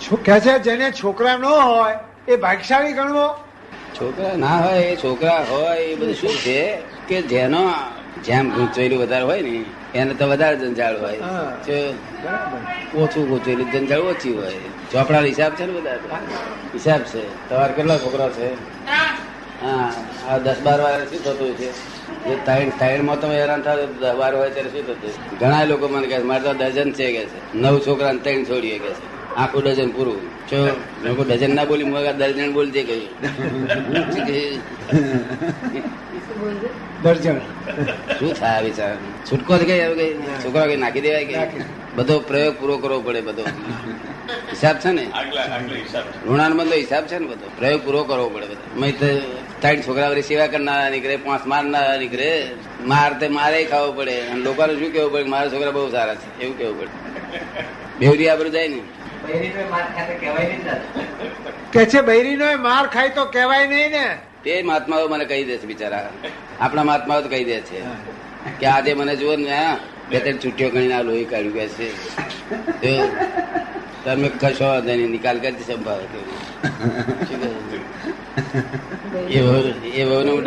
કે છે જેને છોકરા ન હોય એ ભાગ્યશાળી ગણવો. છોકરા ના હોય એ છોકરા હોય એ બધું શું છે? કે જેનો જેમ ગૂંચવેલું વધારે હોય ને એને તો વધારે જંજાળ હોય. ઓછું ગૂંચવેલું જંજાળ ઓછી હોય. ચોપડા હિસાબ છે ને બધા હિસાબ છે. તમારે કેટલા છોકરા છે? હા આ દસ બાર વાર શું થતું છે? જે ત્રણ ત્રણમાં તમે હેરાન થાય તો દસ બાર હોય ત્યારે શું થતું ઘણા લોકો મને કહે છે, મારે તો ડઝન છે કે છે. નવ છોકરા ત્રણ છોડીએ કે છે. આખું ડઝન પૂરું. જો લોકો ડઝન ના બોલી મગા દર્જન બોલજે કહ્યું દર્જન શું થાય આ વિચાર છૂટકો જ કઈ હવે કઈ? છોકરા કઈ નાખી દેવાય કે? બધો પ્રયોગ પૂરો કરવો પડે બધો. હિસાબ છે ને? ઋણાન બધો હિસાબ છે ને બધો? પ્રયોગ પૂરો કરવો પડે બધો. મેં તો ત્રણ છોકરા વળી સેવા કરનારા નીકળે પાંચ મારનારા નીકળે. માર તે મારે ખાવો પડે. અને લોકોને શું કેવું પડે મારા છોકરા બહુ સારા છે? એવું કેવું પડે. બેવરી આબરું જાય ને કે છે બૈરીનો માર ખાય તો કહેવાય નહીં ને? તે મહાત્માઓ મને કહી દે છે બિચારા. આપણા મહાત્માઓ કહી દે છે. કે આજે મને જુઓ ને બે ત્રણ છુટ્ટીઓ ગણીને આ લોહી કાઢ્યું કે છે. તમે કશો વાંધો નહીં નિકાલ કરી સંભાવ એ વહુ એ વહુને હું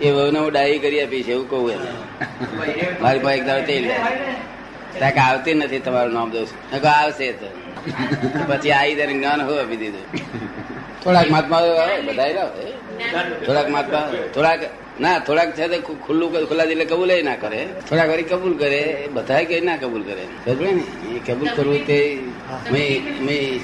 એ વહુને હું ડાઈ કરી આપીશ એવું કહું એને. મારી પાસે એક દાડો તેલ ત્યાં કે આવતી નથી તમારું નામ દોસ્ત આવશે તો. પછી આવી ત્યારે જ્ઞાન હું આપી દીધું? થોડાક મહાત્મા બધા થોડાક મહાત્મા થોડાક ના થોડાક છે તે ખુ- ખુલ્લું ખુલ્લા દિલે કબૂલ ના કરે. થોડાક વારી કબૂલ કરે બધા કઈ ના કબૂલ કરે. સમજે ને? એ કબૂલ કરવું તે મેં મેં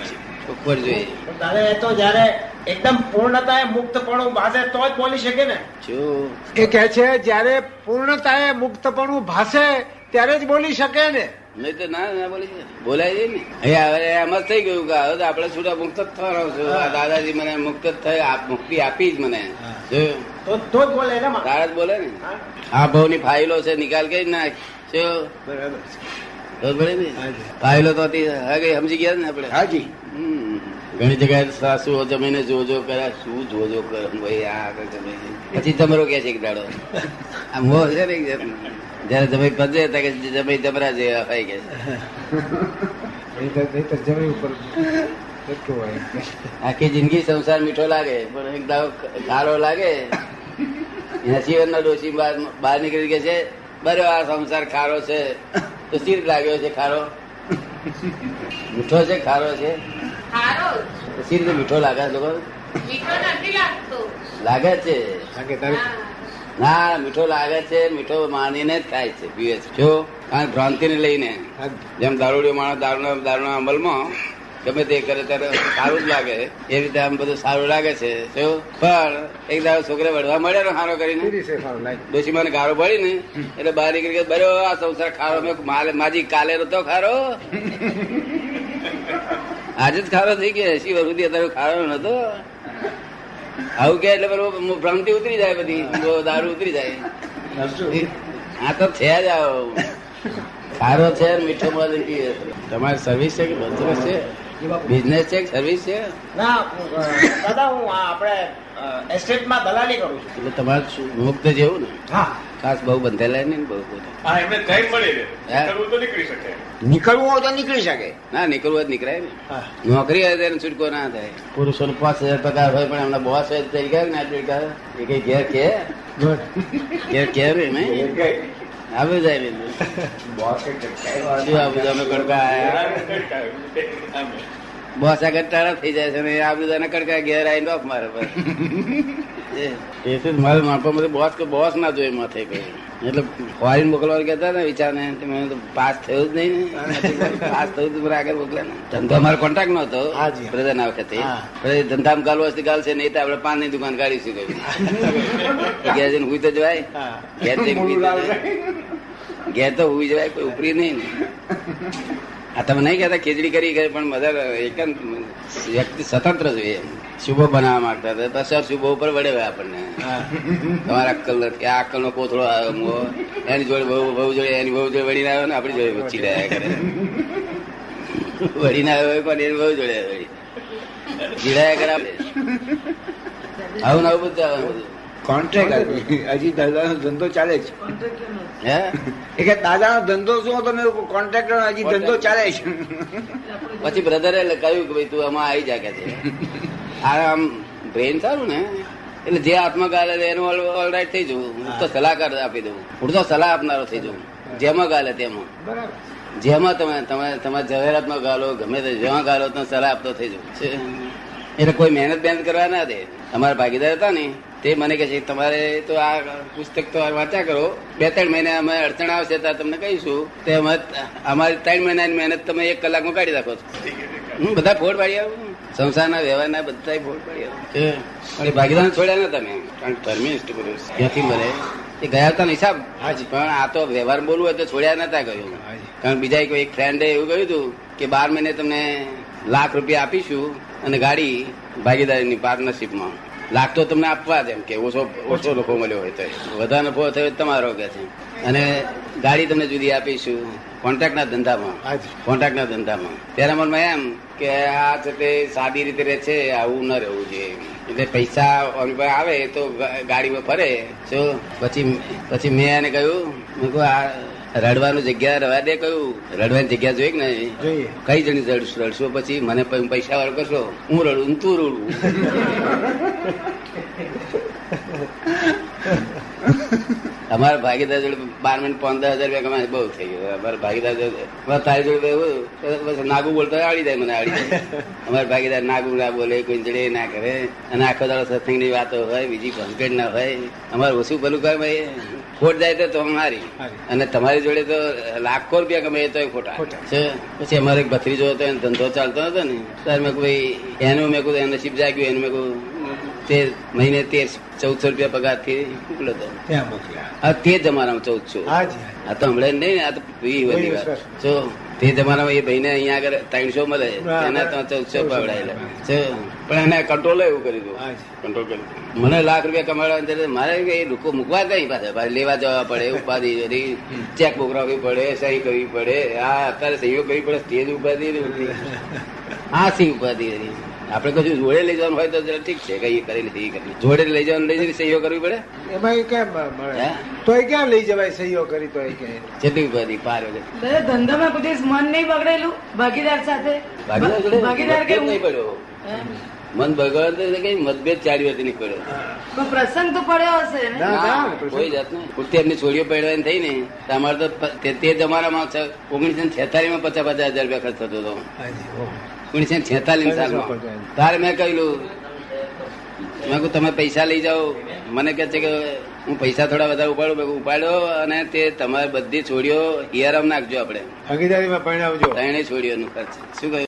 ઉપર જોઈએ દાદા એ તો જયારે એકદમ પૂર્ણતાએ મુક્તપણું ભાષે તો જ બોલી શકે ને? જો. એ કે છે જ્યારે પૂર્ણતાએ મુક્તપણું ભાસે ત્યારે જ બોલી શકે ને. નહીં તો ના ના બોલી. બોલાય જાય ને. હવે એમ જ થઈ ગયું કે હવે તો આપણે છૂટા મુક્ત જ થવાનો છું. દાદાજી મને મુક્ત જ થઈ મુક્તિ આપી જ મને. તો જ બોલે ને તારા જ બોલે ને? આ ભાવની ફાઇલો છે નિકાલ કરી નાખ. બરાબર ફાઇલો તો હતી કઈ સમજી ગયા ને આપણે? હાજી હમ. ઘણી જગ્યાએ સાસુઓ જમીને જોજો કરે શું જોજો કરે ભાઈ આ પછી જમરો કે છે એક દાડો. આ મો છે ને. જયારે જમી પજે ત્યાં કે જમાઈ જમરા જેવા હોય કે. આખી જિંદગી સંસાર મીઠો લાગે પણ એક દાડો ખારો લાગે. વર્ષના ડોશી બહાર નીકળી કે છે. બરો આ સંસાર ખારો છે. તો ચીર લાગ્યો છે ખારો? મીઠો છે ખારો છે? સી રીતે મીઠો લાગે લોકો? મીઠો નથી લાગતો. લાગે છે. ના મીઠો લાગે છે મીઠો માનીને જ ખાય છે પીવે છે. જો કારણ ભ્રાંતિ ને લઈને જેમ દારૂડિયો માણસ દારૂના દારૂના અમલમાં ગમે તે કરે ત્યારે સારું જ લાગે. એ રીતે આમ બધું સારું લાગે છે? પણ એક દાડો છોકરે વડવા મળ્યો ને ખારો કરીને સારું લાગે. ડોશી મને ગારો પડી ને એટલે બહાર નીકળી ગયો બરો આ સંસાર ખારો. મેં માજી કાલે તો ખારો. આજે જ ખારો થઈ ગયો વર્ષ સુધી અત્યારે ખારો નતો આવું કે એટલે બરોબર ભ્રમથી ઉતરી જાય બધી દારૂ ઉતરી જાય. આ તો છે જ આવો. ખારો છે મીઠો મધ તમારી સર્વિસ છે કે બિઝનેસ છે? બિઝનેસ છે સર્વિસ છે? ના દાદા હું આપણે એસ્ટેટમાં દલાલી કરું છું. એટલે તમારે મુક્ત જેવું ને? હા. ખાસ બહુ બંધેલા નહીં બહુ નીકળવું હોય તો નીકળી શકે. ના નીકળવું જ નીકળાય ને. નોકરી હોય તેને છૂટકો ના થાય. પુરુષો પાંચ હજાર પગાર હોય પણ એમના બોસ હોય તો ગયા ને આટલી ગયા એ કઈ ઘેર કે? ઘેર કે. રે નહીં આવ્યું જાય બેન. શું આ બધા અમે કડકા આયા? બોસ આગળ તારા થઈ જાય છે ને આ બધાને કડકા ઘેર આવીને ઓફ મારે પર મારે માપા બધે બોસ કે બોસ ના જોઈએ માથે કઈ એટલે ફોરીન મોકલવા કહેતા ને વિચાર ને મને તો પાસ થયું જ નહીં ને. પાસ થયું તો મારે આગળ મોકલે ને ધંધો અમારો કોન્ટેક્ટ નતો હાજી. પ્રધાન આ વખતે. ધંધામાં ગાલ વસ્તી ગાલ છે નહીં તો આપણે પાનની દુકાન કાઢીશું કહ્યું ઘેર જઈને હુઈ તો જવાય. ઘેર જઈને હુઈ તો જવાય. ઘેર તો હુઈ જવાય કોઈ ઉપરી નહીં ને. આ તમે નહીં કહેતા ખીચડી કરી ગઈ પણ બધા એક વ્યક્તિ સ્વતંત્ર જોઈએ શુભો બનાવવા માંગતા હતા. પછી શુભો ઉપર વડે આપણને. તમારા અક્કલ નથી આ અક્કલ નો કોથળો આવ્યો એની જોડે બહુ બહુ જોડે, એની બહુ જોડે વળીને આવ્યો ને આપણી જોડે ચીડાયા કરે. વળીને આવ્યો પણ એની બહુ જોડે વળી. જીડાયા કરે આપણે આવું ને આવું બધું આવું બધું. કોન્ટ્રાક્ટ હજી દાદાનો ધંધો ચાલે છે. હે? એ કે દાદાનો ધંધો શું તમે મેં કોન્ટ્રાક્ટર હજી ધંધો ચાલે છે. પછી બ્રધરે કહ્યું કે ભાઈ તું આમાં આવી જા કે છે. આ આમ બ્રેન સારું ને? એટલે જે આત્મગાલે એનું ઓલરાઈટ થઈ જવું. હું તો સલાહકાર આપી દઉં. હું તો સલાહ આપનારો થઈ જવું. જેમાં ગાલે તેમાં. જેમાં તમે તમે તમે જવેરાતમાં ગાલો ગમે તે જેમાં ગાલો તો સલાહ આપતો થઈ જવું. છે એટલે કોઈ મહેનત મહેનત કરવા ના દે. અમારા ભાગીદાર હતા ને તે મને કહે છે તમારે તો આ પુસ્તક તો વાંચ્યા કરો. બે ત્રણ મહિને અમે અડચણ આવશે ત્યારે તમને કહીશું. તે અમે અમારી ત્રણ મહિનાની મહેનત તમે એક કલાકમાં કાઢી નાખો છો. હું બધા ફોડ પાડી આવું. સંસારના વ્યવહારના બધા ફોડ પાડી આવું. પણ ભાગીદાર છોડ્યા ના. મેં કારણ ધર્મિષ્ઠ પુરુષ ક્યાંથી મળે એ ગયા હતા ને હાજી. પણ આ તો વ્યવહાર બોલવું હોય તો છોડ્યા નતા કહ્યું કારણ બીજા કોઈ એક ફ્રેન્ડે એવું કહ્યું હતું કે બાર મહિને તમને લાખ રૂપિયા આપીશું અને ગાડી ભાગીદારીની પાર્ટનરશીપમાં લાખ તો તમને આપવા જ એમ કે ઓછો ઓછો લોકો મળ્યો હોય તો. વધારે નફો થયો તમારો કે છે. અને ગાડી તમને જુદી આપીશું કોન્ટ્રાક્ટના ધંધામાં. કોન્ટ્રાક્ટના ધંધામાં. ત્યારે મનમાં એમ કે આ છે તે સાદી રીતે રહે છે આવું ન રહેવું જોઈએ. એટલે પૈસા આવે તો ગાડીમાં ફરે. જો પછી પછી મેં એને કહ્યું મેં કહ્યું આ રડવાનું જગ્યા રવા દે કયું? રડવાની જગ્યા જોઈ કે નહીં? કઈ જણી રડશો રડશો પછી? મને પૈસા વાળો કરશો? હું રડું તું રડું. અમારા ભાગીદાર જોડે બાર મિનિટ પંદર હજાર રૂપિયા કમાય. બહુ થઈ ગયું. અમારા ભાગીદાર જોડે તારી જોડે એવું. નાગુ બોલતો આવડી જાય મને આવડી જાય. અમારા ભાગીદાર નાગુ ના બોલે કોઈ જડે ના કરે. અને આખો દાડો સત્સંગની વાતો હોય બીજી ભંકેડ ના હોય. અમારે ઓછું ભલું કહે ભાઈ ખોટ જાય તો તો મારી અને તમારી જોડે તો લાખો રૂપિયા કમાય તો ખોટા. છે? પછી અમારે એક ભત્રીજો હતો એને ધંધો ચાલતો હતો ને ત્યારે મેં ભાઈ એનું મેં કહું એને નસીબ જાગ્યું એનું મેં કહું તે મહિને તેર ચૌદસો રૂપિયા પગારથી મોકલો હતો તે જ આ તે જમાનામાં ચૌદસો આ તો હમણાં નહીં આ તો બધી વાત. જો તે જમાનામાં એ ભાઈને અહીંયા આગળ ત્રણસો મળે એના તો ચૌદસો પાવડાયેલા છે પણ એને કંટ્રોલ એવું કરી દઉં કંટ્રોલ કરી મને લાખ રૂપિયા કમાડવા મારે એ લોકો મૂકવા કઈ પાછા. ભાઈ લેવા જવા પડે ઉપાધિ ચેક બુક રાખવી પડે સહી કરવી પડે. આ અત્યારે સહીઓ કરવી પડે સ્ટેજ ઉપાધિ. આ સી ઉપાધિ હતી આપણે કશું જોડે લઈ જવાનું હોય તો ઠીક છે કઈ કરી સહી કરી જોડે લઈ જવાનું લઈ જવી સહીઓ કરવી પડે? એમાં કેમ મળે? તો એ ક્યાં લઈ જવાય સહીઓ કરી તો એ કે કેટલી ઉપાધિ પાર વગર. ધંધામાં કોઈ મન નહીં બગડેલું ભાગીદાર સાથે. ભાગીદાર ભાગીદાર નહીં પડ્યો. મન ભગવાન કઈ મતભેદ ચાર્યો હતી નીકળ્યો. પ્રસંગ તો પડ્યો હશે કોઈ જાત નહીં પૂરતી એમની છોડીઓ પડવાની થઈ ને તમારે તો તે જમાનામાં ઓગણીસો છેતાલીસમાં પચાસ પચાસ હજાર રૂપિયા ખર્ચ થતો હતો. ઓગણીસો છેતાલીસ સાલમાં. તારે મેં કહ્યું મેં કહું તમે પૈસા લઈ જાઓ. મને કહે છે કે હું પૈસા થોડા વધારે ઉપાડું. મેં ઉપાડ્યો અને તે તમારે બધી છોડીઓ હિયારામ નાખજો આપણે. ભાગીદારીમાં પરિણાવજો. ત્રણેય છોડીઓનું ખર્ચ. શું કહ્યું?